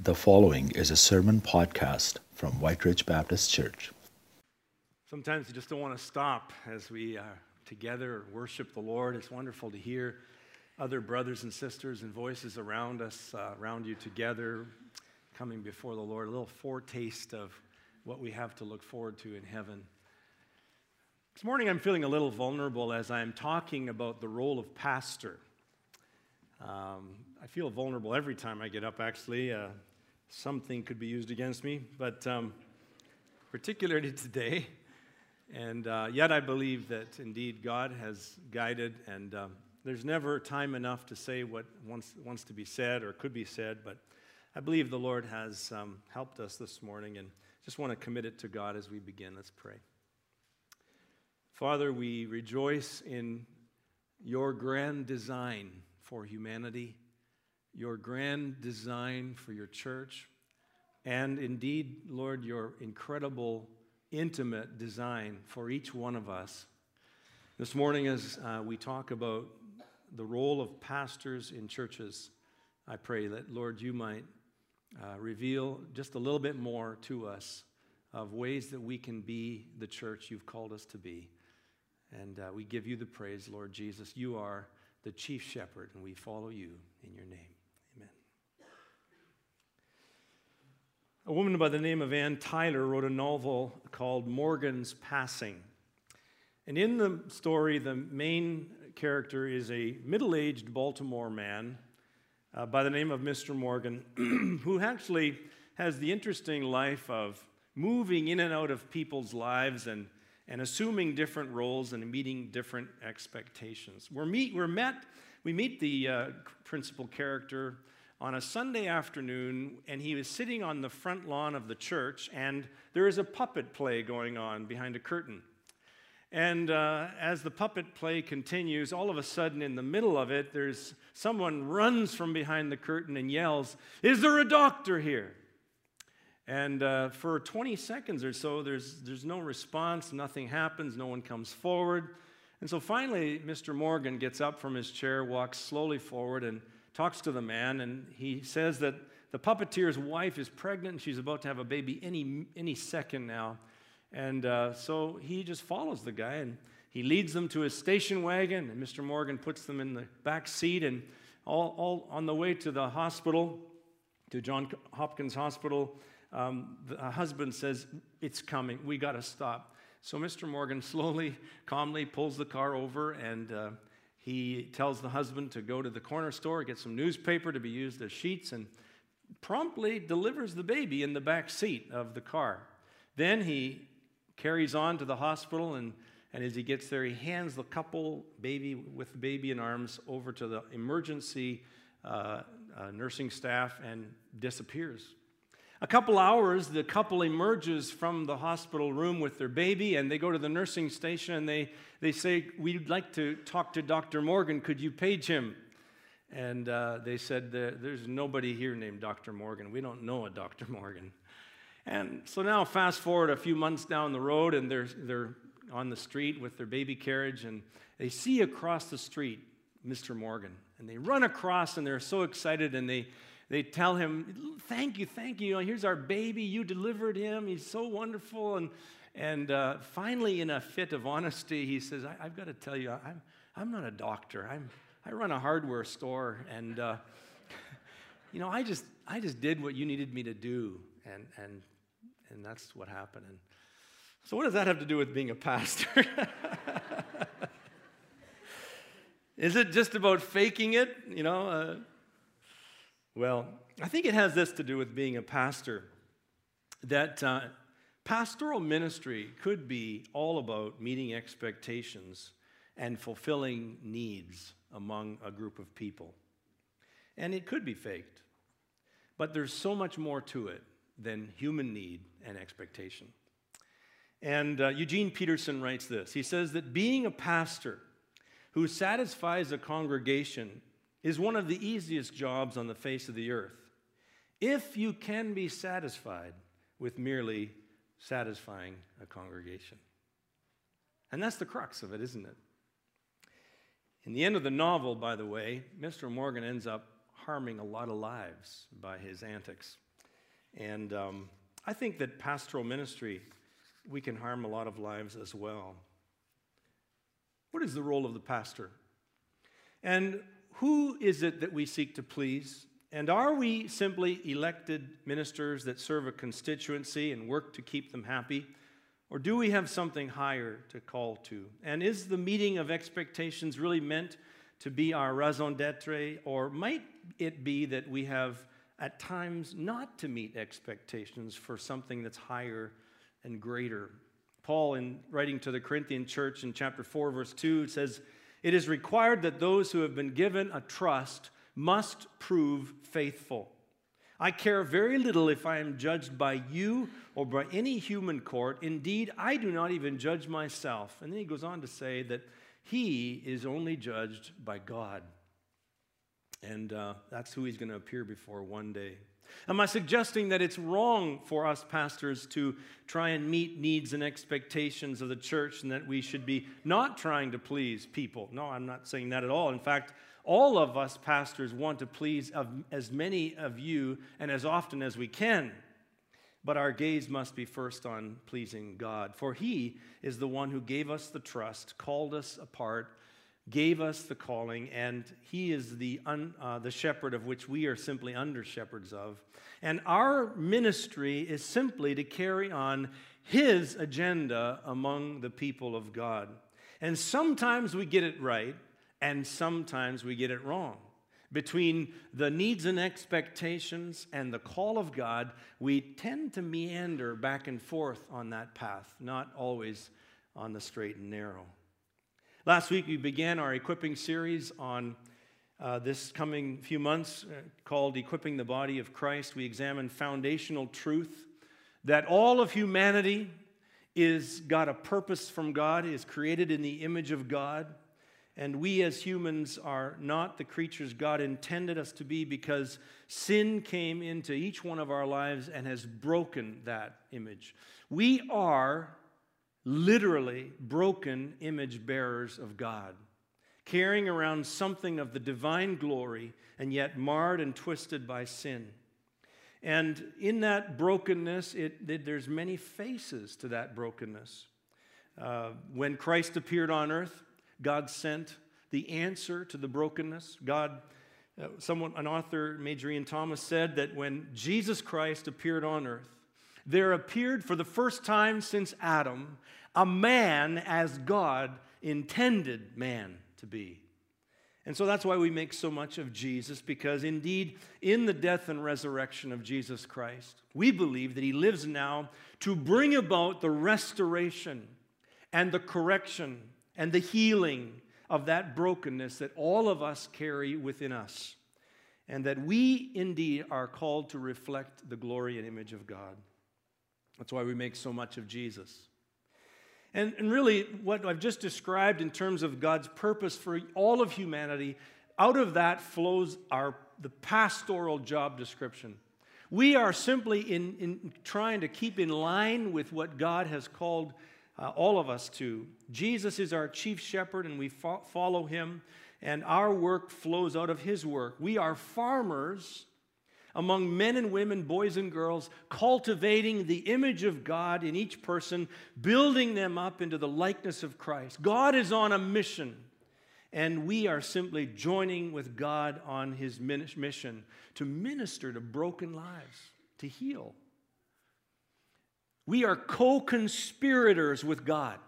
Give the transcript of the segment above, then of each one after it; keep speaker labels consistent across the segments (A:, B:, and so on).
A: The following is a sermon podcast from White Ridge Baptist Church.
B: Sometimes you just don't want to stop as we uh, together worship the Lord. It's wonderful to hear other brothers and sisters and voices around us, uh, around you together, coming before the Lord. A little foretaste of what we have to look forward to in heaven. This morning I'm feeling a little vulnerable as I'm talking about the role of pastor. Um, I feel vulnerable every time I get up, actually. Uh, something could be used against me, but um, particularly today. And uh, yet I believe that indeed God has guided, and um, there's never time enough to say what wants, wants to be said or could be said, but I believe the Lord has um, helped us this morning, and just want to commit it to God as we begin. Let's pray. Father, we rejoice in your grand design for humanity, your grand design for your church, and indeed, Lord, your incredible, intimate design for each one of us. This morning, as uh, we talk about the role of pastors in churches, I pray that, Lord, you might uh, reveal just a little bit more to us of ways that we can be the church you've called us to be. And uh, we give you the praise, Lord Jesus. You are the chief shepherd, and we follow you in your name. Amen. A woman by the name of Anne Tyler wrote a novel called Morgan's Passing. And in the story, the main character is a middle aged Baltimore man uh, by the name of Mr. Morgan, who actually has the interesting life of moving in and out of people's lives and and assuming different roles and meeting different expectations. We're, meet, we're met, we meet the uh, principal character on a Sunday afternoon, and he was sitting on the front lawn of the church, and there is a puppet play going on behind a curtain. And uh, as the puppet play continues, all of a sudden in the middle of it, there's someone runs from behind the curtain and yells, Is there a doctor here? And uh, for 20 seconds or so, there's, there's no response, nothing happens, no one comes forward. And so finally, Mr. Morgan gets up from his chair, walks slowly forward, and talks to the man. And he says that the puppeteer's wife is pregnant and she's about to have a baby any, any second now. And uh, so he just follows the guy and he leads them to his station wagon. And Mr. Morgan puts them in the back seat. And all, all on the way to the hospital, to John Hopkins Hospital, um, the husband says, It's coming. We got to stop. So Mr. Morgan slowly, calmly pulls the car over and uh, he tells the husband to go to the corner store, get some newspaper to be used as sheets, and promptly delivers the baby in the back seat of the car. Then he carries on to the hospital, and, and as he gets there, he hands the couple, baby with the baby in arms, over to the emergency uh, uh, nursing staff and disappears. A couple hours, the couple emerges from the hospital room with their baby and they go to the nursing station and they, they say, We'd like to talk to Dr. Morgan. Could you page him? And uh, they said, There's nobody here named Dr. Morgan. We don't know a Dr. Morgan. And so now, fast forward a few months down the road, and they're, they're on the street with their baby carriage, and they see across the street Mr. Morgan. And they run across, and they're so excited, and they, they tell him, Thank you, thank you. here's our baby. You delivered him. He's so wonderful. And, and uh, finally, in a fit of honesty, he says, I, have got to tell you, I'm, I'm not a doctor. I'm, I run a hardware store. And, uh, you know, I just, I just did what you needed me to do. And, and, and that's what happened. And so, what does that have to do with being a pastor? Is it just about faking it? You know, uh, well, I think it has this to do with being a pastor that uh, pastoral ministry could be all about meeting expectations and fulfilling needs among a group of people. And it could be faked. But there's so much more to it than human need and expectation. And uh, Eugene Peterson writes this He says that being a pastor who satisfies a congregation is one of the easiest jobs on the face of the earth if you can be satisfied with merely satisfying a congregation. And that's the crux of it, isn't it? In the end of the novel, by the way, Mr. Morgan ends up harming a lot of lives by his antics. And um, I think that pastoral ministry, we can harm a lot of lives as well. What is the role of the pastor? And who is it that we seek to please? And are we simply elected ministers that serve a constituency and work to keep them happy? Or do we have something higher to call to? And is the meeting of expectations really meant to be our raison d'etre? Or might it be that we have at times not to meet expectations for something that's higher and greater? Paul, in writing to the Corinthian church in chapter 4, verse 2, says, It is required that those who have been given a trust must prove faithful. I care very little if I am judged by you or by any human court. Indeed, I do not even judge myself. And then he goes on to say that he is only judged by God. And uh, that's who he's going to appear before one day. Am I suggesting that it's wrong for us pastors to try and meet needs and expectations of the church and that we should be not trying to please people? No, I'm not saying that at all. In fact, all of us pastors want to please as many of you and as often as we can. But our gaze must be first on pleasing God, for He is the one who gave us the trust, called us apart, gave us the calling, and He is the, un, uh, the shepherd of which we are simply under shepherds of. And our ministry is simply to carry on His agenda among the people of God. And sometimes we get it right, and sometimes we get it wrong. Between the needs and expectations and the call of God, we tend to meander back and forth on that path, not always on the straight and narrow. Last week, we began our equipping series on uh, this coming few months uh, called Equipping the Body of Christ. We examined foundational truth that all of humanity is got a purpose from God, is created in the image of God and we as humans are not the creatures God intended us to be because sin came into each one of our lives and has broken that image. We are literally broken image bearers of God, carrying around something of the divine glory and yet marred and twisted by sin. And in that brokenness, it, it, there's many faces to that brokenness. Uh, when Christ appeared on earth, God sent the answer to the brokenness. God, uh, someone, an author, Major Ian Thomas, said that when Jesus Christ appeared on earth, there appeared for the first time since Adam a man as God intended man to be. And so that's why we make so much of Jesus, because indeed, in the death and resurrection of Jesus Christ, we believe that he lives now to bring about the restoration and the correction and the healing of that brokenness that all of us carry within us, and that we indeed are called to reflect the glory and image of God. That's why we make so much of Jesus. And, and really, what I've just described in terms of God's purpose for all of humanity, out of that flows our, the pastoral job description. We are simply in, in trying to keep in line with what God has called uh, all of us to. Jesus is our chief shepherd, and we fo- follow him, and our work flows out of his work. We are farmers among men and women, boys and girls, cultivating the image of God in each person, building them up into the likeness of Christ. God is on a mission, and we are simply joining with God on his mission to minister to broken lives, to heal we are co conspirators with God.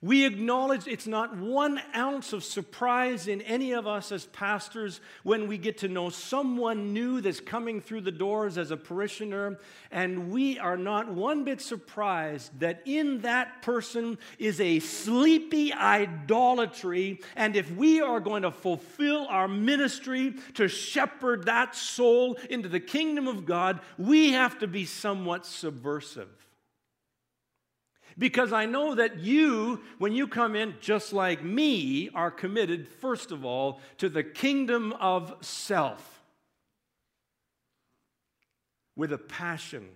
B: We acknowledge it's not one ounce of surprise in any of us as pastors when we get to know someone new that's coming through the doors as a parishioner, and we are not one bit surprised that in that person is a sleepy idolatry. And if we are going to fulfill our ministry to shepherd that soul into the kingdom of God, we have to be somewhat subversive. Because I know that you, when you come in, just like me, are committed, first of all, to the kingdom of self with a passion.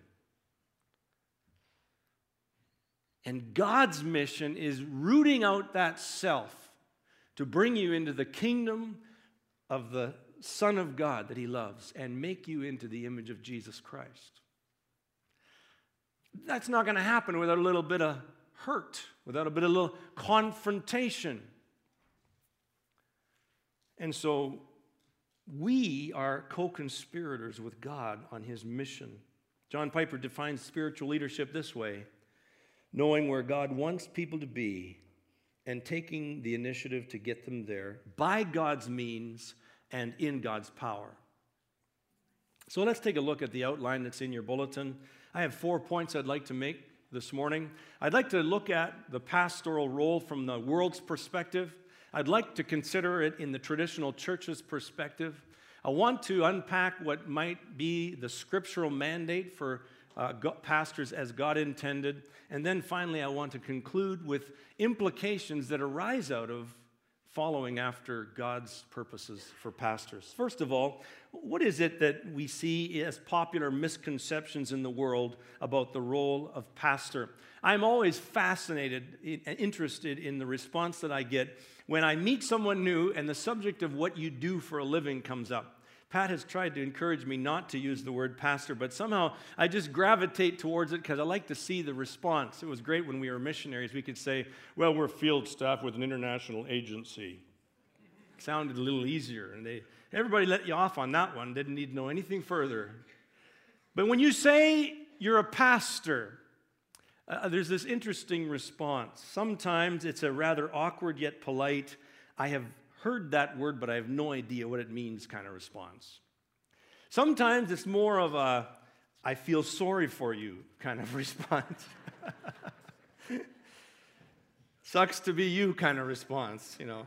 B: And God's mission is rooting out that self to bring you into the kingdom of the Son of God that he loves and make you into the image of Jesus Christ. That's not going to happen without a little bit of hurt, without a bit of little confrontation. And so we are co conspirators with God on his mission. John Piper defines spiritual leadership this way knowing where God wants people to be and taking the initiative to get them there by God's means and in God's power. So let's take a look at the outline that's in your bulletin. I have four points I'd like to make this morning. I'd like to look at the pastoral role from the world's perspective. I'd like to consider it in the traditional church's perspective. I want to unpack what might be the scriptural mandate for uh, pastors as God intended. And then finally, I want to conclude with implications that arise out of following after God's purposes for pastors. First of all, what is it that we see as popular misconceptions in the world about the role of pastor? I'm always fascinated and interested in the response that I get when I meet someone new and the subject of what you do for a living comes up. Pat has tried to encourage me not to use the word pastor, but somehow I just gravitate towards it because I like to see the response. It was great when we were missionaries. We could say, well, we're field staff with an international agency. Sounded a little easier, and they, everybody let you off on that one, didn't need to know anything further. But when you say you're a pastor, uh, there's this interesting response. Sometimes it's a rather awkward yet polite, I have heard that word, but I have no idea what it means kind of response. Sometimes it's more of a, I feel sorry for you kind of response. Sucks to be you kind of response, you know.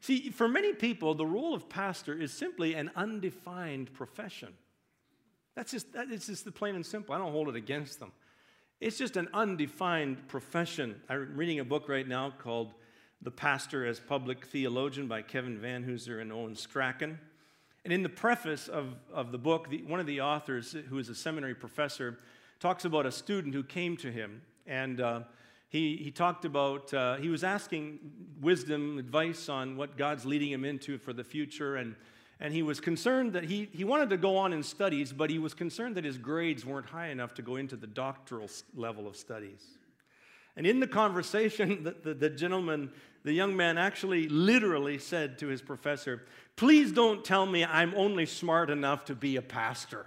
B: See, for many people, the role of pastor is simply an undefined profession. That's just, that is just the plain and simple. I don't hold it against them. It's just an undefined profession. I'm reading a book right now called the Pastor as Public Theologian by Kevin Vanhoozer and Owen Strachan. And in the preface of, of the book, the, one of the authors, who is a seminary professor, talks about a student who came to him. And uh, he, he talked about, uh, he was asking wisdom, advice on what God's leading him into for the future. And, and he was concerned that he, he wanted to go on in studies, but he was concerned that his grades weren't high enough to go into the doctoral level of studies. And in the conversation, the, the, the, gentleman, the young man actually literally said to his professor, Please don't tell me I'm only smart enough to be a pastor.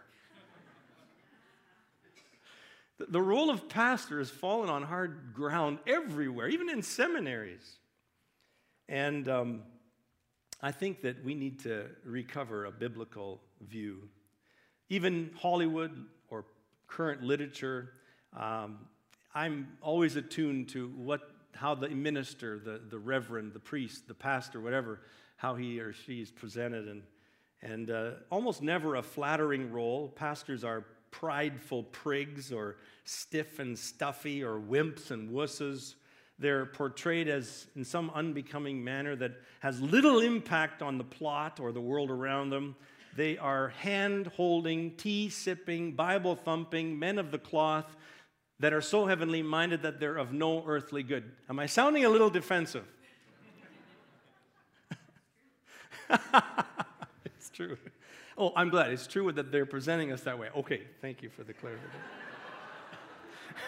B: The, role of pastor has fallen on hard ground everywhere, even in seminaries. And um, I think that we need to recover a biblical view. Even Hollywood or current literature um, I'm always attuned to what, how the minister, the, the reverend, the priest, the pastor, whatever, how he or she is presented. And, and uh, almost never a flattering role. Pastors are prideful prigs or stiff and stuffy or wimps and wusses. They're portrayed as in some unbecoming manner that has little impact on the plot or the world around them. They are hand holding, tea sipping, Bible thumping men of the cloth that are so heavenly minded that they're of no earthly good. Am I sounding a little defensive? it's true. Oh, I'm glad. It's true that they're presenting us that way. Okay, thank you for the clarity.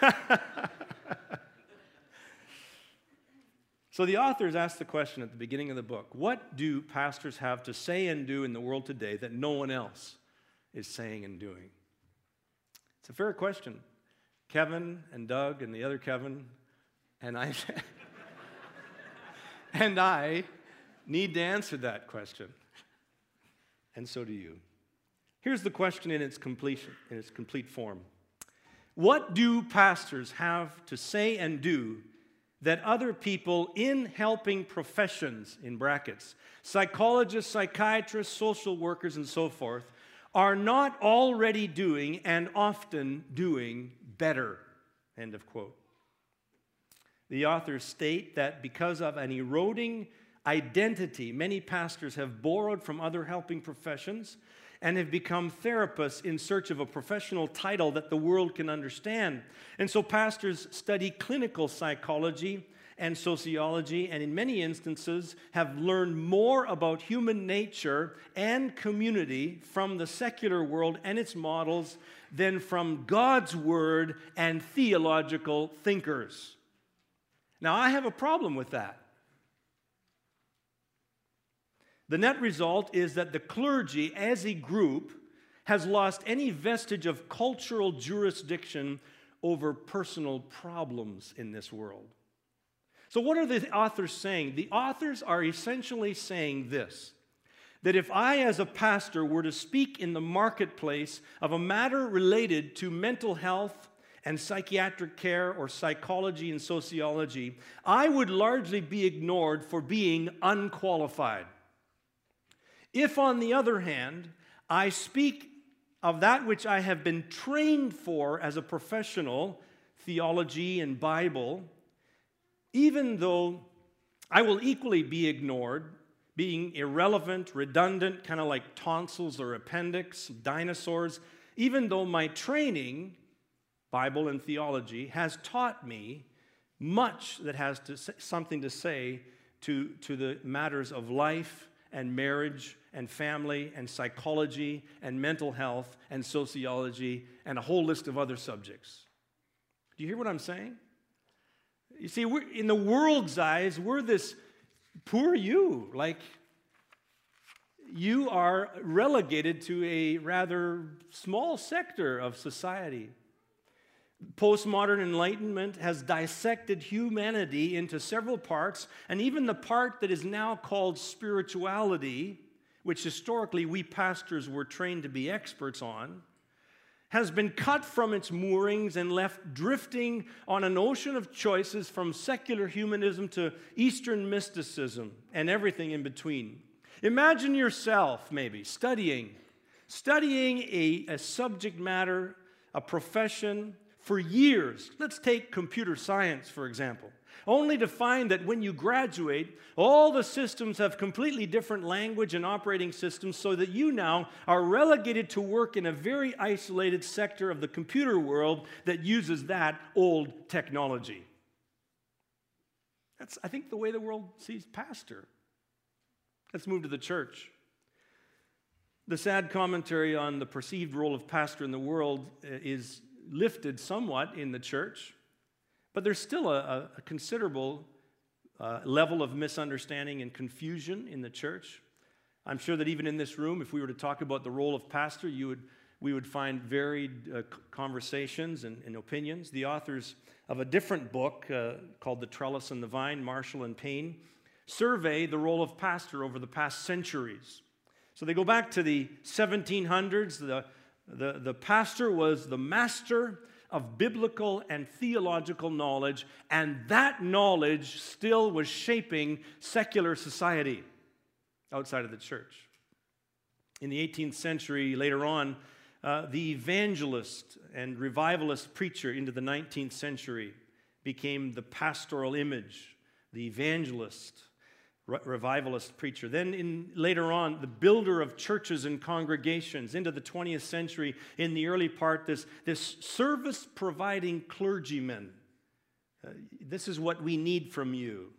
B: so the authors asked the question at the beginning of the book what do pastors have to say and do in the world today that no one else is saying and doing? It's a fair question. Kevin and Doug and the other Kevin and I and I need to answer that question. And so do you. Here's the question in its completion, in its complete form. What do pastors have to say and do that other people in helping professions, in brackets, psychologists, psychiatrists, social workers, and so forth, are not already doing and often doing better. End of quote. The authors state that because of an eroding identity, many pastors have borrowed from other helping professions and have become therapists in search of a professional title that the world can understand. And so pastors study clinical psychology and sociology, and in many instances have learned more about human nature and community from the secular world and its models than from God's word and theological thinkers. Now, I have a problem with that. The net result is that the clergy, as a group, has lost any vestige of cultural jurisdiction over personal problems in this world. So, what are the authors saying? The authors are essentially saying this that if I, as a pastor, were to speak in the marketplace of a matter related to mental health and psychiatric care or psychology and sociology, I would largely be ignored for being unqualified. If, on the other hand, I speak of that which I have been trained for as a professional, theology and Bible, even though I will equally be ignored, being irrelevant, redundant, kind of like tonsils or appendix, dinosaurs, even though my training, Bible and theology, has taught me much that has to something to say to, to the matters of life and marriage and family and psychology and mental health and sociology and a whole list of other subjects. Do you hear what I'm saying? You see, in the world's eyes, we're this poor you. Like, you are relegated to a rather small sector of society. Postmodern enlightenment has dissected humanity into several parts, and even the part that is now called spirituality, which historically we pastors were trained to be experts on, has been cut from its moorings and left drifting on an ocean of choices from secular humanism to Eastern mysticism and everything in between. Imagine yourself, maybe, studying, studying a, a subject matter, a profession, for years. Let's take computer science, for example, only to find that when you graduate, all the systems have completely different language and operating systems, so that you now are relegated to work in a very isolated sector of the computer world that uses that old technology. That's, I think, the way the world sees pastor. Let's move to the church. The sad commentary on the perceived role of pastor in the world uh, is lifted somewhat in the church, but there's still a, a considerable uh, level of misunderstanding and confusion in the church. I'm sure that even in this room, if we were to talk about the role of pastor, you would, we would find varied uh, conversations and, and, opinions. The authors of a different book uh, called The Trellis and the Vine, Marshall and Payne, survey the role of pastor over the past centuries. So they go back to the 1700s, the the, the pastor was the master of biblical and theological knowledge, and that knowledge still was shaping secular society outside of the church. In the 18th century, later on, uh, the evangelist and revivalist preacher into the 19th century became the pastoral image, the evangelist, revivalist preacher. Then, in, later on, the builder of churches and congregations into the 20th century, in the early part, this, this service providing clergyman. Uh, this is what we need from you.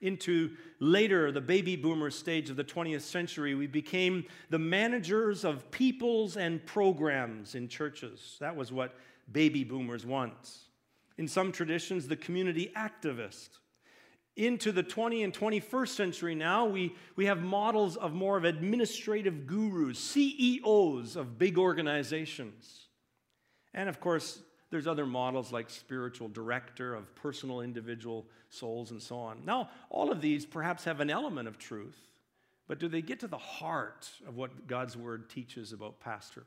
B: Into later, the baby boomer stage of the 20th century, we became the managers of peoples and programs in churches. That was what baby boomers once. In some traditions, the community activist into the 20 and 21st century now, we, we have models of more of administrative gurus, CEOs of big organizations. And of course, there's other models like spiritual director of personal individual souls and so on. Now, all of these perhaps have an element of truth, but do they get to the heart of what God's word teaches about pastor?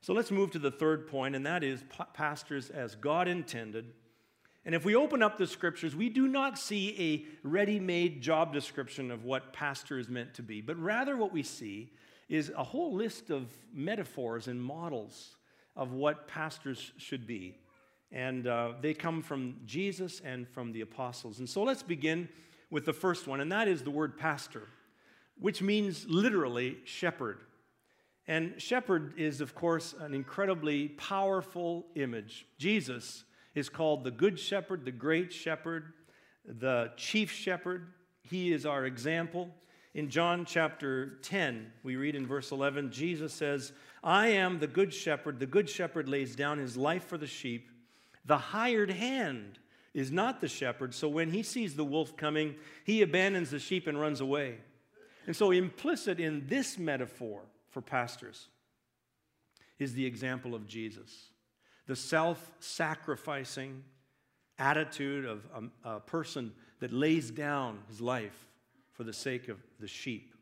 B: So let's move to the third point, and that is pastors as God intended and if we open up the scriptures, we do not see a ready made job description of what pastor is meant to be, but rather what we see is a whole list of metaphors and models of what pastors should be. And uh, they come from Jesus and from the apostles. And so let's begin with the first one, and that is the word pastor, which means literally shepherd. And shepherd is, of course, an incredibly powerful image. Jesus is called the Good Shepherd, the Great Shepherd. the chief shepherd. He is our example. In John chapter 10, we read in verse 11, Jesus says, I am the good shepherd. The good shepherd lays down his life for the sheep. The hired hand is not the shepherd, so when he sees the wolf coming, he abandons the sheep and runs away. And so, implicit in this metaphor for pastors is the example of Jesus, the self sacrificing attitude of a, a, person that lays down his life for the sake of the sheep.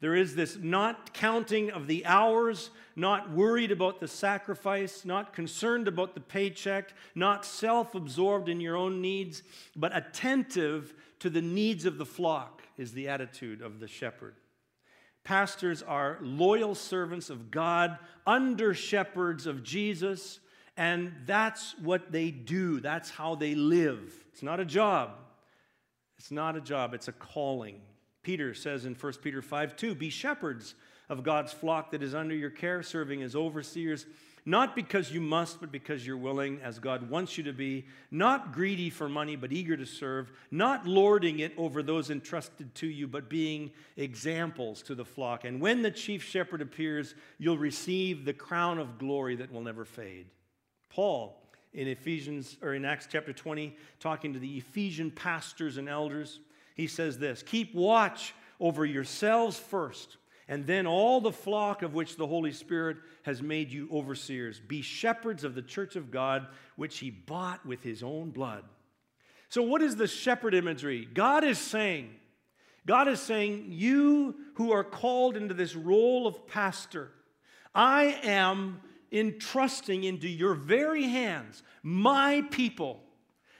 B: There is this not counting of the hours, not worried about the sacrifice, not concerned about the paycheck, not self absorbed in your own needs, but attentive to the needs of the flock, is the attitude of the shepherd. Pastors are loyal servants of God, under shepherds of Jesus, and that's what they do. That's how they live. It's not a job. It's not a job, it's a calling. Peter says in 1 Peter 5 2, be shepherds of God's flock that is under your care, serving as overseers, not because you must, but because you're willing, as God wants you to be, not greedy for money, but eager to serve, not lording it over those entrusted to you, but being examples to the flock. And when the chief shepherd appears, you'll receive the crown of glory that will never fade. Paul, in Ephesians or in Acts chapter 20, talking to the Ephesian pastors and elders, he says this Keep watch over yourselves first, and then all the flock of which the Holy Spirit has made you overseers. Be shepherds of the church of God, which he bought with his own blood. So, what is the shepherd imagery? God is saying, God is saying, You who are called into this role of pastor, I am entrusting into your very hands my people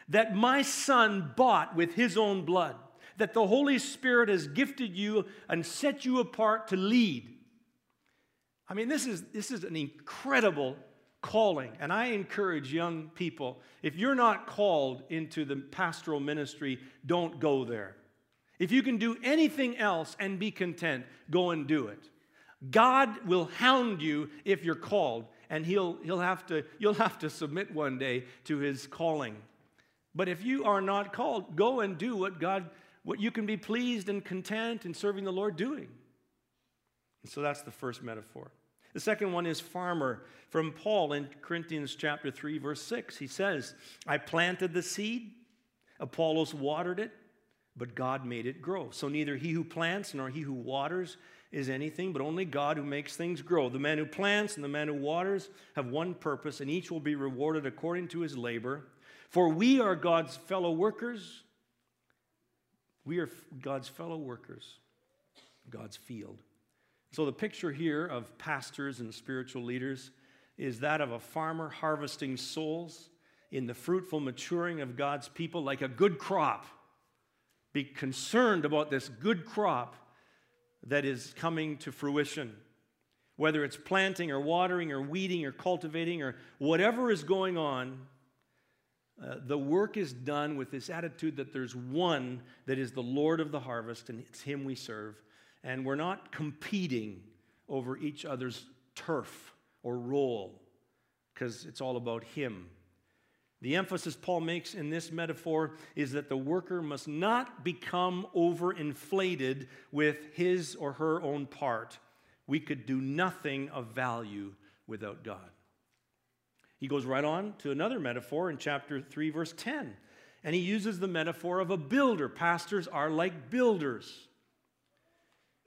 B: that my son bought with his own blood that the Holy Spirit has gifted you and set you apart to lead. I mean, this is, this is an incredible calling. And I encourage young people if you're not called into the pastoral ministry, don't go there. If you can do anything else and be content, go and do it. God will hound you if you're called, and he'll, he'll have to, you'll have to submit one day to his calling. But if you are not called, go and do what God what you can be pleased and content in serving the Lord doing. And so that's the first metaphor. The second one is farmer from Paul in Corinthians chapter 3 verse 6. He says, "I planted the seed, Apollos watered it, but God made it grow. So neither he who plants nor he who waters is anything, but only God who makes things grow. The man who plants and the man who waters have one purpose, and each will be rewarded according to his labor. For we are God's fellow workers. We are God's fellow workers, God's field. So the picture here of pastors and spiritual leaders is that of a farmer harvesting souls in the fruitful maturing of God's people like a good crop. Be concerned about this good crop that is coming to fruition. Whether it's planting or watering or weeding or cultivating or whatever is going on, uh, the work is done with this attitude that there's one that is the Lord of the harvest, and it's Him we serve. And we're not competing over each other's turf or role, because it's all about Him. The emphasis Paul makes in this metaphor is that the worker must not become overinflated with his or her own part. We could do nothing of value without God. He goes right on to another metaphor in chapter 3, verse 10. And he uses the metaphor of a builder. Pastors are like builders.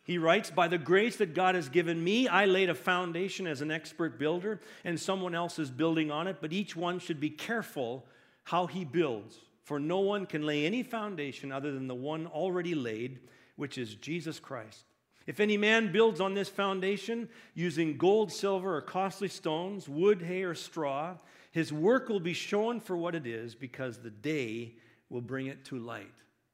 B: He writes, By the grace that God has given me, I laid a foundation as an expert builder, and someone else is building on it, but each one should be careful how he builds. For no one can lay any foundation other than the one already laid, which is Jesus Christ. If any man builds on this foundation using gold, silver, or costly stones, wood, hay, or straw, his work will be shown for what it is because the day will bring it to light.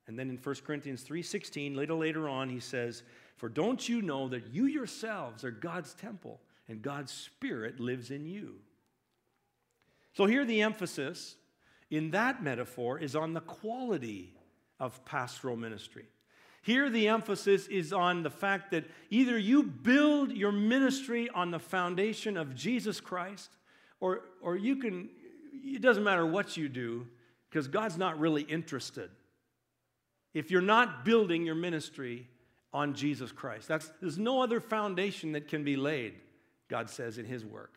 B: And then in 1 Corinthians 3:16, later later on, he says, "For don't you know that you yourselves are God's temple and God's spirit lives in you?" So here the emphasis in that metaphor is on the quality of pastoral ministry. Here, the emphasis is on the fact that either you build your ministry on the foundation of Jesus Christ, or, or you can, it doesn't matter what you do, because God's not really interested. if you're not building your ministry on Jesus Christ. That's, there's no other foundation that can be laid, God says in His work.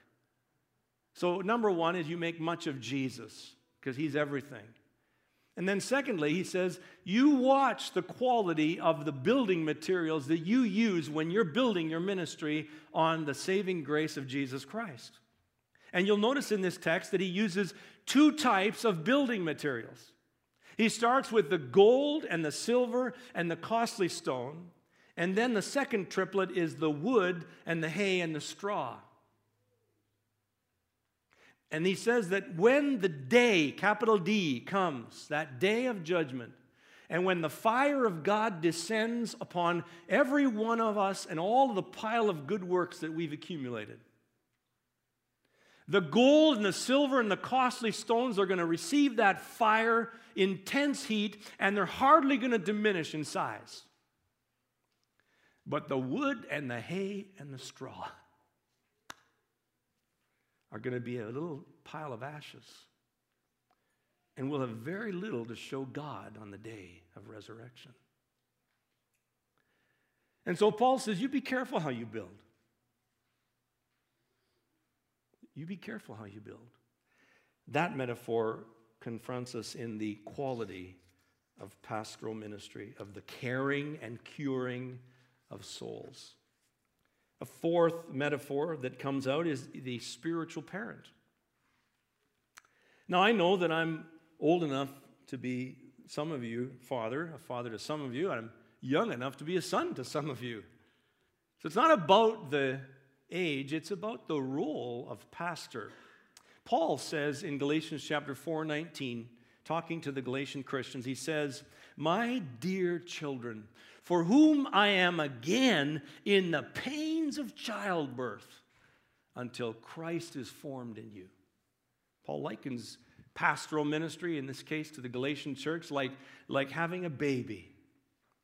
B: So, number one is you make much of Jesus because He's everything. And then, secondly, he says, you watch the quality of the building materials that you use when you're building your ministry on the saving grace of Jesus Christ. And you'll notice in this text that he uses two types of building materials. He starts with the gold and the silver and the costly stone. And then the second triplet is the wood and the hay and the straw. And he says that when the day, capital D, comes, that day of judgment, and when the fire of God descends upon every one of us and all the pile of good works that we've accumulated, the gold and the silver and the costly stones are going to receive that fire, intense heat, and they're hardly going to diminish in size. But the wood and the hay and the straw, are going to be a little pile of ashes. And we'll have very little to show God on the day of resurrection. And so Paul says, You be careful how you build. You be careful how you build. That metaphor confronts us in the quality of pastoral ministry, of the caring and curing of souls. A fourth metaphor that comes out is the spiritual parent. Now, I know that I'm old enough to be some of you father, a father to some of you. I'm young enough to be a son to some of you. So it's not about the age, it's about the role of pastor. Paul says in Galatians chapter 4 19, talking to the Galatian Christians, he says, My dear children, for whom I am again in the pains of childbirth until Christ is formed in you. Paul likens pastoral ministry, in this case to the Galatian church, like, like having a baby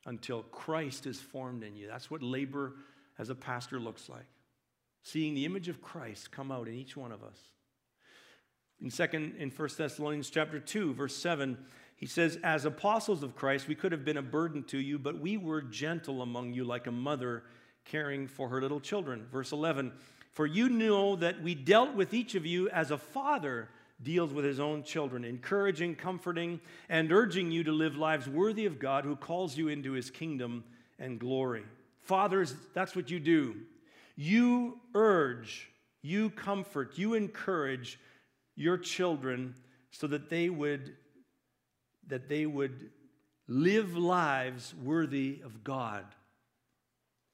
B: until Christ is formed in you. That's what labor as a pastor looks like. Seeing the image of Christ come out in each one of us. In second in 1 Thessalonians chapter 2, verse 7, he says, As apostles of Christ, we could have been a burden to you, but we were gentle among you like a mother caring for her little children. Verse 11, For you know that we dealt with each of you as a father deals with his own children, encouraging, comforting, and urging you to live lives worthy of God who calls you into his kingdom and glory. Fathers, that's what you do. You urge, you comfort, you encourage your children so that they would that they would live lives worthy of God.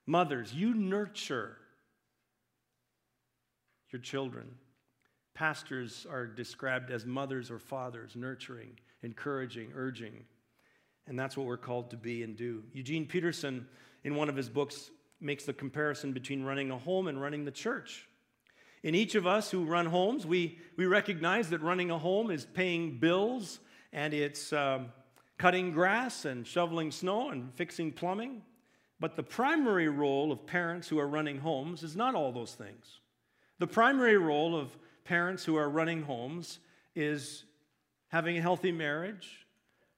B: Mothers, you nurture your children. Pastors are described as mothers or fathers, nurturing, encouraging, urging. And that's what we're called to be and do. Eugene Peterson, in one of his books, makes the comparison between running a home and running the church. In each of us who run homes, we, we recognize that running a home is paying bills and it's um, cutting grass and shoveling snow and fixing plumbing. But the primary role of parents who are running homes is not all those things. The primary role of parents who are running homes is having a healthy marriage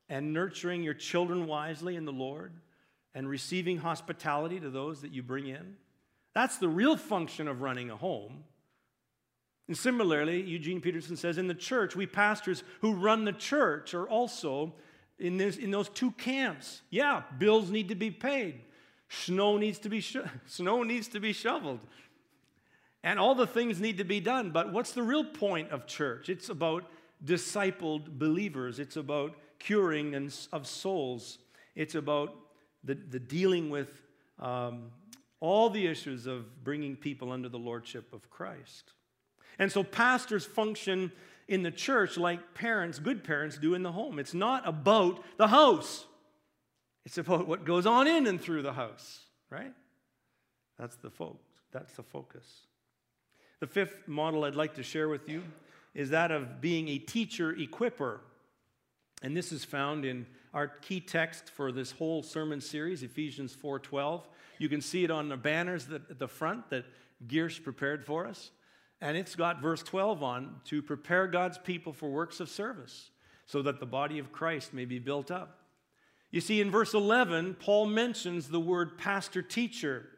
B: and nurturing your children wisely in the Lord and receiving hospitality to those that you bring in. That's the real function of running a home. And similarly, Eugene Peterson says in the church, we pastors who run the church are also in, this, in those two camps. Yeah, bills need to be paid. Snow needs to be sho- snow needs to be shoveled. And all the things need to be done. But what's the real point of church? It's about discipled believers. It's about curing and, of souls. It's about the, the dealing with um, all the issues of bringing people under the lordship of Christ. And so pastors function in the church like parents, good parents, do in the home. It's not about the house, it's about what goes on in and through the house, right? That's the focus. That's the focus. The fifth model I'd like to share with you is that of being a teacher equiper. And this is found in our key text for this whole sermon series, Ephesians 4:12. You can see it on the banners at the front that Giersch prepared for us. And it's got verse 12 on to prepare God's people for works of service so that the body of Christ may be built up. You see, in verse 11, Paul mentions the word pastor teacher.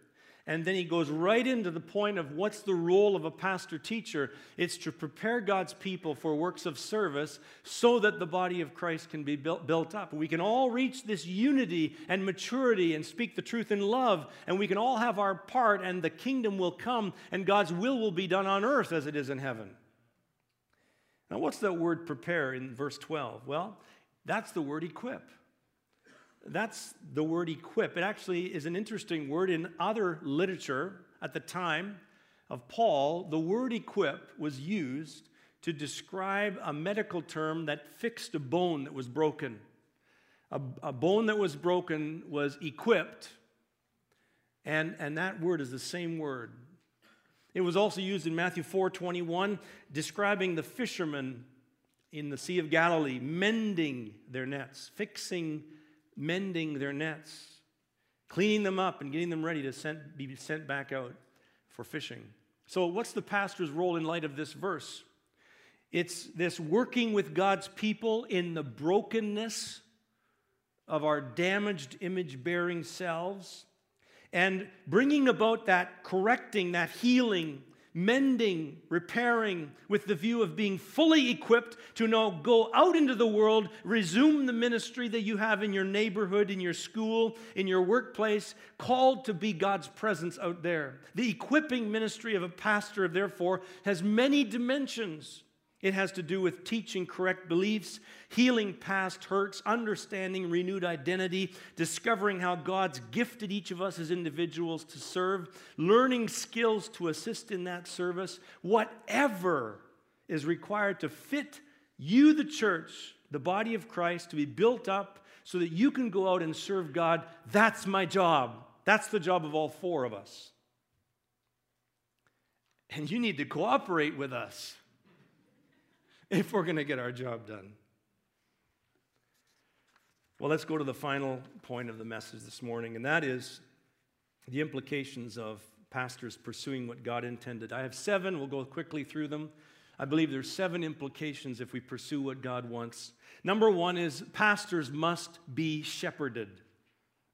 B: And then he goes right into the point of what's the role of a pastor teacher. It's to prepare God's people for works of service so that the body of Christ can be built, built up. We can all reach this unity and maturity and speak the truth in love, and we can all have our part, and the kingdom will come, and God's will will be done on earth as it is in heaven. Now, what's that word prepare in verse 12? Well, that's the word equip. That's the word equip. It actually is an interesting word in other literature at the time of Paul. The word equip was used to describe a medical term that fixed a bone that was broken. A, a bone that was broken was equipped, and, and that word is the same word. It was also used in Matthew 4 21, describing the fishermen in the Sea of Galilee mending their nets, fixing mending their nets, cleaning them up, and getting them ready to sent, be sent back out for fishing. So, what's the pastor's role in light of this verse? It's this working with God's people in the brokenness of our damaged image bearing selves and bringing about that correcting, that healing, mending, repairing, with the view of being fully equipped to now go out into the world, resume the ministry that you have in your neighborhood, in your school, in your workplace, called to be God's presence out there. The equipping ministry of a pastor, therefore, has many dimensions. It has to do with teaching correct beliefs, healing past hurts, understanding renewed identity, discovering how God's gifted each of us as individuals to serve, learning skills to assist in that service, whatever is required to fit you, the church, the body of Christ, to be built up so that you can go out and serve God. That's my job. That's the job of all four of us. And you need to cooperate with us if we're going to get our job done. Well, let's go to the final point of the message this morning, and that is the implications of pastors pursuing what God intended. I have seven, we'll go quickly through them. I believe there's seven implications if we pursue what God wants. Number one is pastors must be shepherded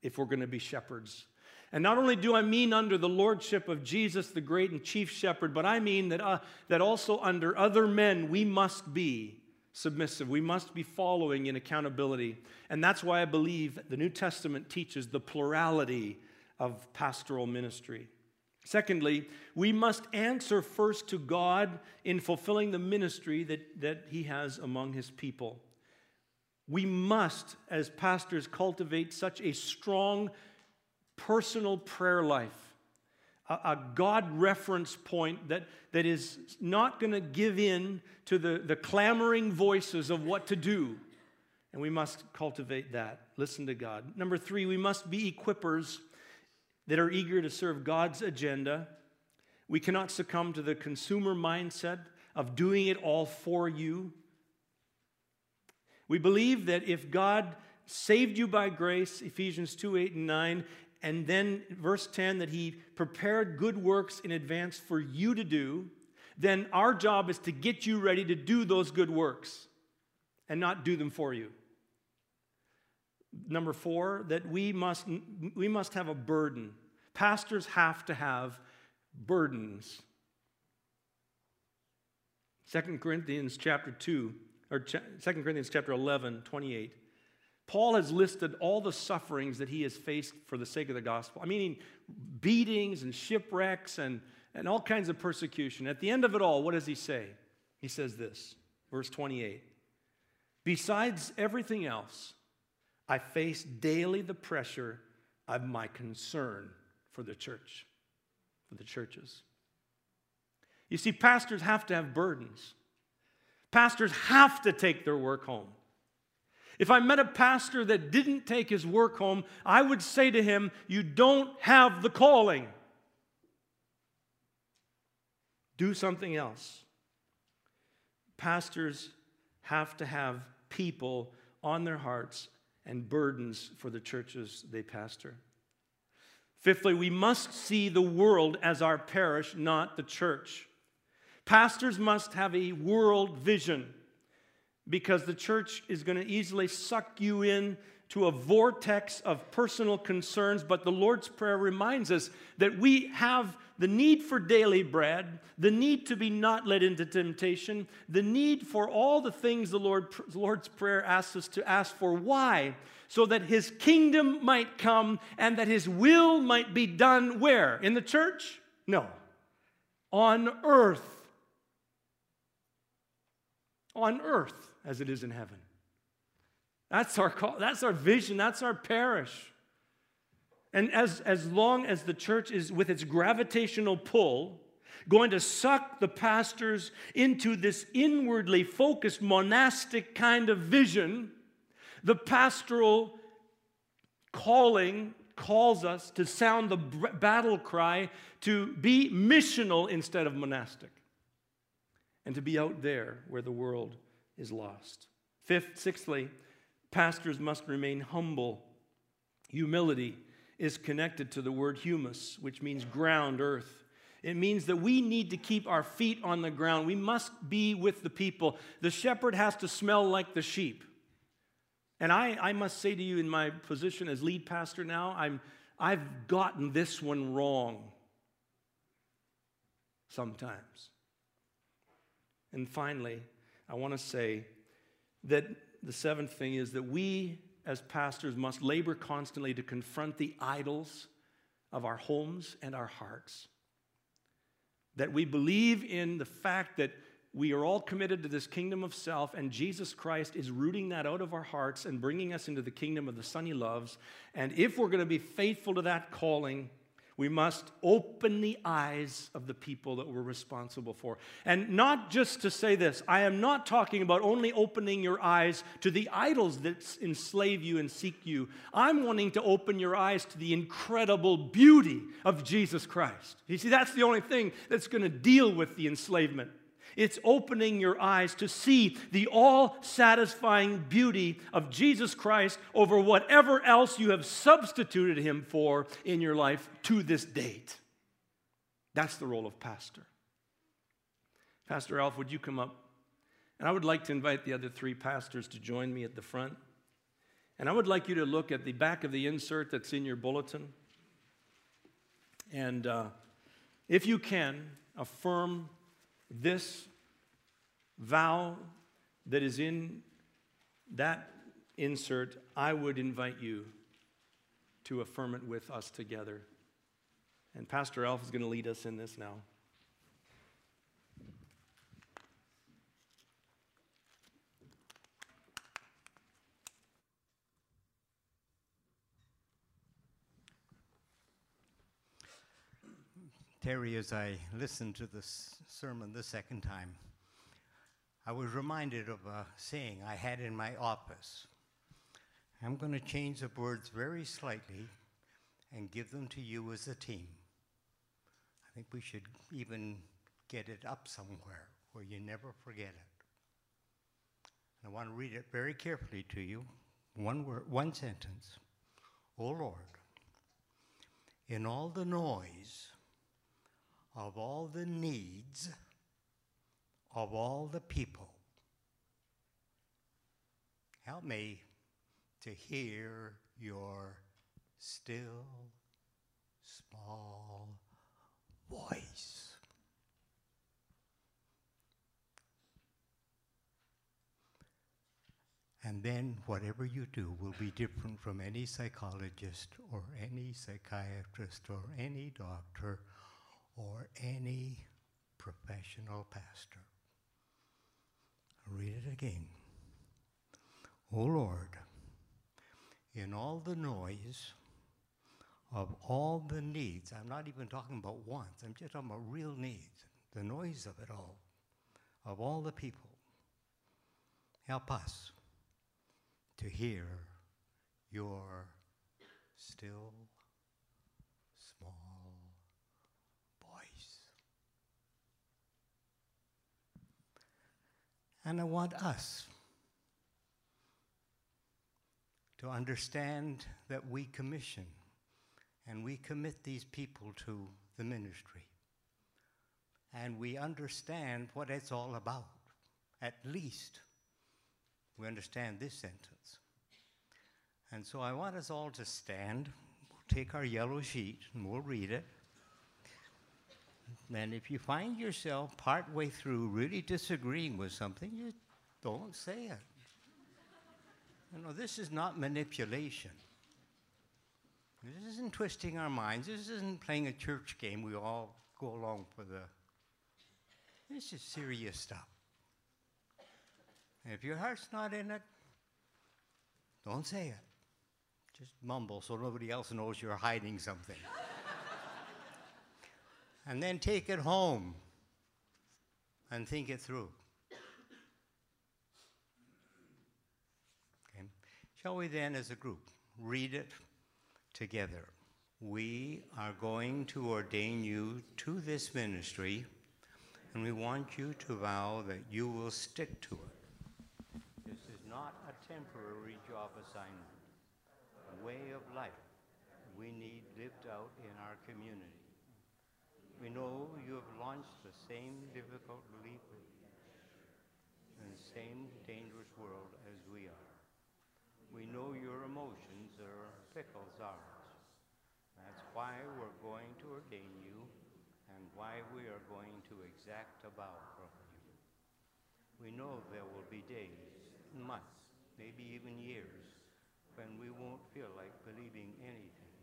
B: if we're going to be shepherds. And not only do I mean under the lordship of Jesus, the great and chief shepherd, but I mean that, uh, that also under other men we must be submissive. We must be following in accountability. And that's why I believe the New Testament teaches the plurality of pastoral ministry. Secondly, we must answer first to God in fulfilling the ministry that, that He has among His people. We must, as pastors, cultivate such a strong personal prayer life, a, a God reference point that, that is not going to give in to the, the clamoring voices of what to do. And we must cultivate that. Listen to God. Number three, we must be equippers that are eager to serve God's agenda. We cannot succumb to the consumer mindset of doing it all for you. We believe that if God saved you by grace, Ephesians 2 8 and 9, and then verse 10 that he prepared good works in advance for you to do, then our job is to get you ready to do those good works and not do them for you. Number four, that we must, we must have a burden. Pastors have to have burdens. 2 Corinthians chapter 2, or 2 Corinthians chapter 11, 28. Paul has listed all the sufferings that he has faced for the sake of the gospel. I mean, beatings and shipwrecks and, and all kinds of persecution. At the end of it all, what does he say? He says this, verse 28 Besides everything else, I face daily the pressure of my concern for the church, for the churches. You see, pastors have to have burdens. Pastors have to take their work home. If I met a pastor that didn't take his work home, I would say to him, You don't have the calling. Do something else. Pastors have to have people on their hearts and burdens for the churches they pastor. Fifthly, we must see the world as our parish, not the church. Pastors must have a world vision. Because the church is going to easily suck you in to a vortex of personal concerns, but the Lord's Prayer reminds us that we have the need for daily bread, the need to be not led into temptation, the need for all the things the, Lord, Lord's Prayer asks us to ask for. Why? So that His kingdom might come and that His will might be done where? In the church? No. On earth. On earth as it is in heaven. That's our call, that's our vision, that's our parish. And as, as long as the church is with its gravitational pull, going to suck the pastors into this inwardly focused monastic kind of vision, the pastoral calling calls us to sound the battle cry to be missional instead of monastic and to be out there where the world is lost. Fifth, sixthly, Pastors must remain humble. Humility is connected to the word humus, which means ground, earth. It means that we need to keep our feet on the ground. We must be with the people. The shepherd has to smell like the sheep. And I, I must say to you, in my position as lead pastor now, I'm, I've gotten this one wrong sometimes. And finally, I want to say that the seventh thing is that we as pastors must labor constantly to confront the idols of our homes and our hearts. That we believe in the fact that we are all committed to this kingdom of self, and Jesus Christ is rooting that out of our hearts and bringing us into the kingdom of the Son He loves. And if we're going to be faithful to that calling, we must open the eyes of the people that we're responsible for. And not just to say this, I am not talking about only opening your eyes to the idols that enslave you and seek you. I'm wanting to open your eyes to the incredible beauty of Jesus Christ. You see, that's the only thing that's going to deal with the enslavement. It's opening your eyes to see the all satisfying beauty of Jesus Christ over whatever else you have substituted him for in your life to this date. That's the role of pastor. Pastor Alf, would you come up? And I would like to invite the other three pastors to join me at the front. And I would like you to look at the back of the insert that's in your bulletin. And uh, if you can, affirm this vow that is in that insert, I would invite you to affirm it with us together. And Pastor Alf is going to lead us in this now.
C: Terry, as I listened to this sermon the second time, I was reminded of a saying I had in my office. I'm going to change the words very slightly and give them to you as a team. I think we should even get it up somewhere where you never forget it. I want to read it very carefully to you. One word, one sentence. O oh Lord, in all the noise of all the needs of all the people. Help me to hear your still small voice. And then whatever you do will be different from any psychologist or any psychiatrist or any doctor or any professional pastor. I'll read it again. O oh Lord, in all the noise of all the needs, I'm not even talking about wants, I'm just talking about real needs, the noise of it all, of all the people, help us to hear your still And I want us to understand that we commission and we commit these people to the ministry. And we understand what it's all about, at least we understand this sentence. And so I want us all to stand, we'll take our yellow sheet, and we'll read it. And if you find yourself partway through really disagreeing with something, you don't say it. You know, this is not manipulation. This isn't twisting our minds. This isn't playing a church game we all go along for the. This is serious stuff. And if your heart's not in it, don't say it. Just mumble so nobody else knows you're hiding something. And then take it home and think it through. Okay. Shall we then, as a group, read it together? We are going to ordain you to this ministry, and we want you to vow that you will stick to it. This is not a temporary job assignment, a way of life we need lived out in our community. We know you have launched the same difficult leap in the same dangerous world as we are. We know your emotions are fickle as ours. That's why we're going to ordain you and why we are going to exact a vow from you. We know there will be days, months, maybe even years, when we won't feel like believing anything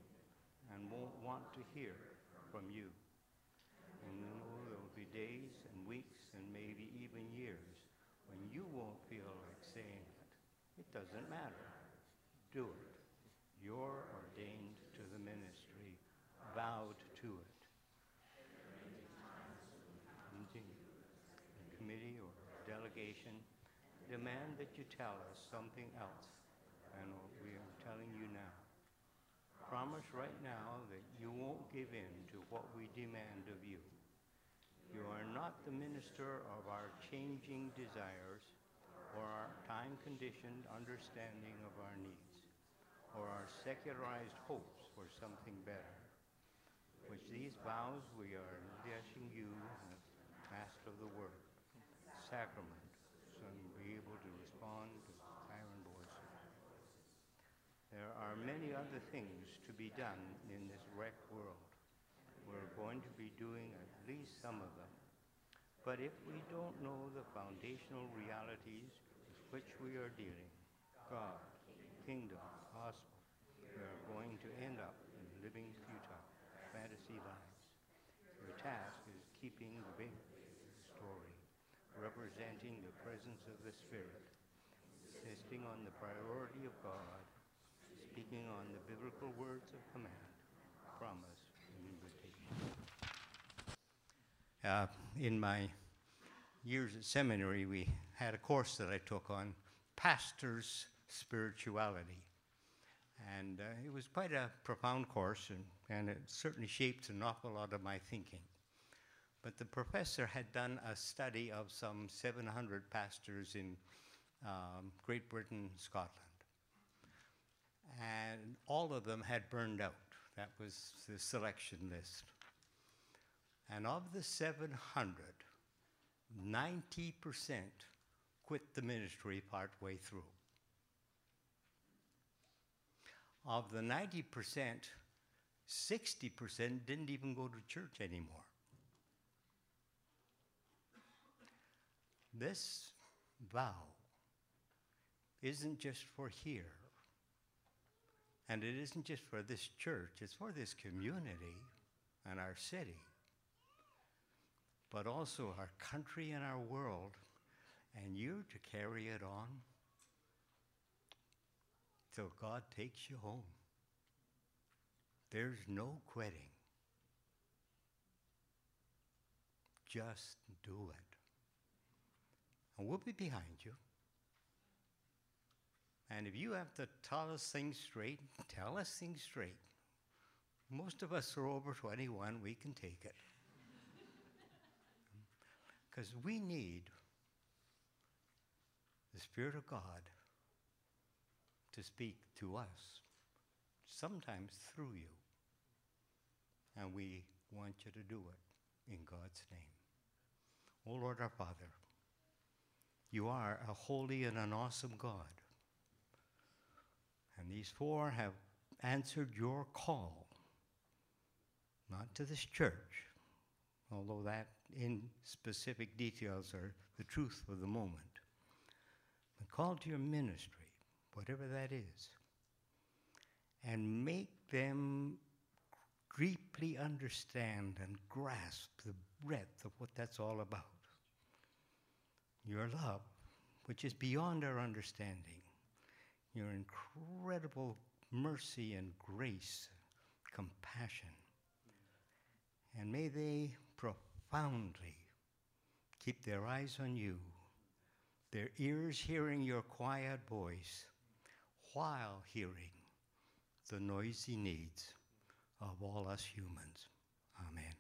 C: and won't want to hear from you. And you know there will be days and weeks and maybe even years when you won't feel like saying it. It doesn't matter. Do it. You're ordained to the ministry, vowed to it. The committee or delegation demand that you tell us something else than what we are telling you now. Promise right now that you won't give in to what we demand of you. You are not the minister of our changing desires or our time-conditioned understanding of our needs or our secularized hopes for something better. Which these vows we are blessing you Master of the Word, sacrament, so you'll be able to respond to voices. There are many other things to be done in this wrecked world. We're going to be doing at least some of them. But if we don't know the foundational realities with which we are dealing, God, kingdom, gospel, we are going to end up in living futile, fantasy lives. Your task is keeping the big story, representing the presence of the Spirit, insisting on the priority of God, speaking on the biblical words of command, promise, and invitation. Uh, in my years at seminary, we had a course that I took on pastor's spirituality. And uh, it was quite a profound course, and, and it certainly shaped an awful lot of my thinking. But the professor had done a study of some 700 pastors in um, Great Britain, Scotland. And all of them had burned out. That was the selection list. And of the 700, 90% quit the ministry partway through. Of the 90%, 60% didn't even go to church anymore. This vow isn't just for here, and it isn't just for this church, it's for this community and our city, but also our country and our world, and you to carry it on till God takes you home. There's no quitting. Just do it. And we'll be behind you. And if you have to tell us things straight, tell us things straight. Most of us are over 21, we can take it. Because we need the Spirit of God to speak to us, sometimes through you. And we want you to do it in God's name. Oh Lord our Father, You are a holy and an awesome God. And these four have answered your call, not to this church, although that in specific details are the truth of the moment, but call to your ministry, whatever that is, and make them deeply understand and grasp the breadth of what that's all about. Your love, which is beyond our understanding, your incredible mercy and grace, compassion. And may they profoundly keep their eyes on you, their ears hearing your quiet voice, while hearing the noisy needs of all us humans. Amen.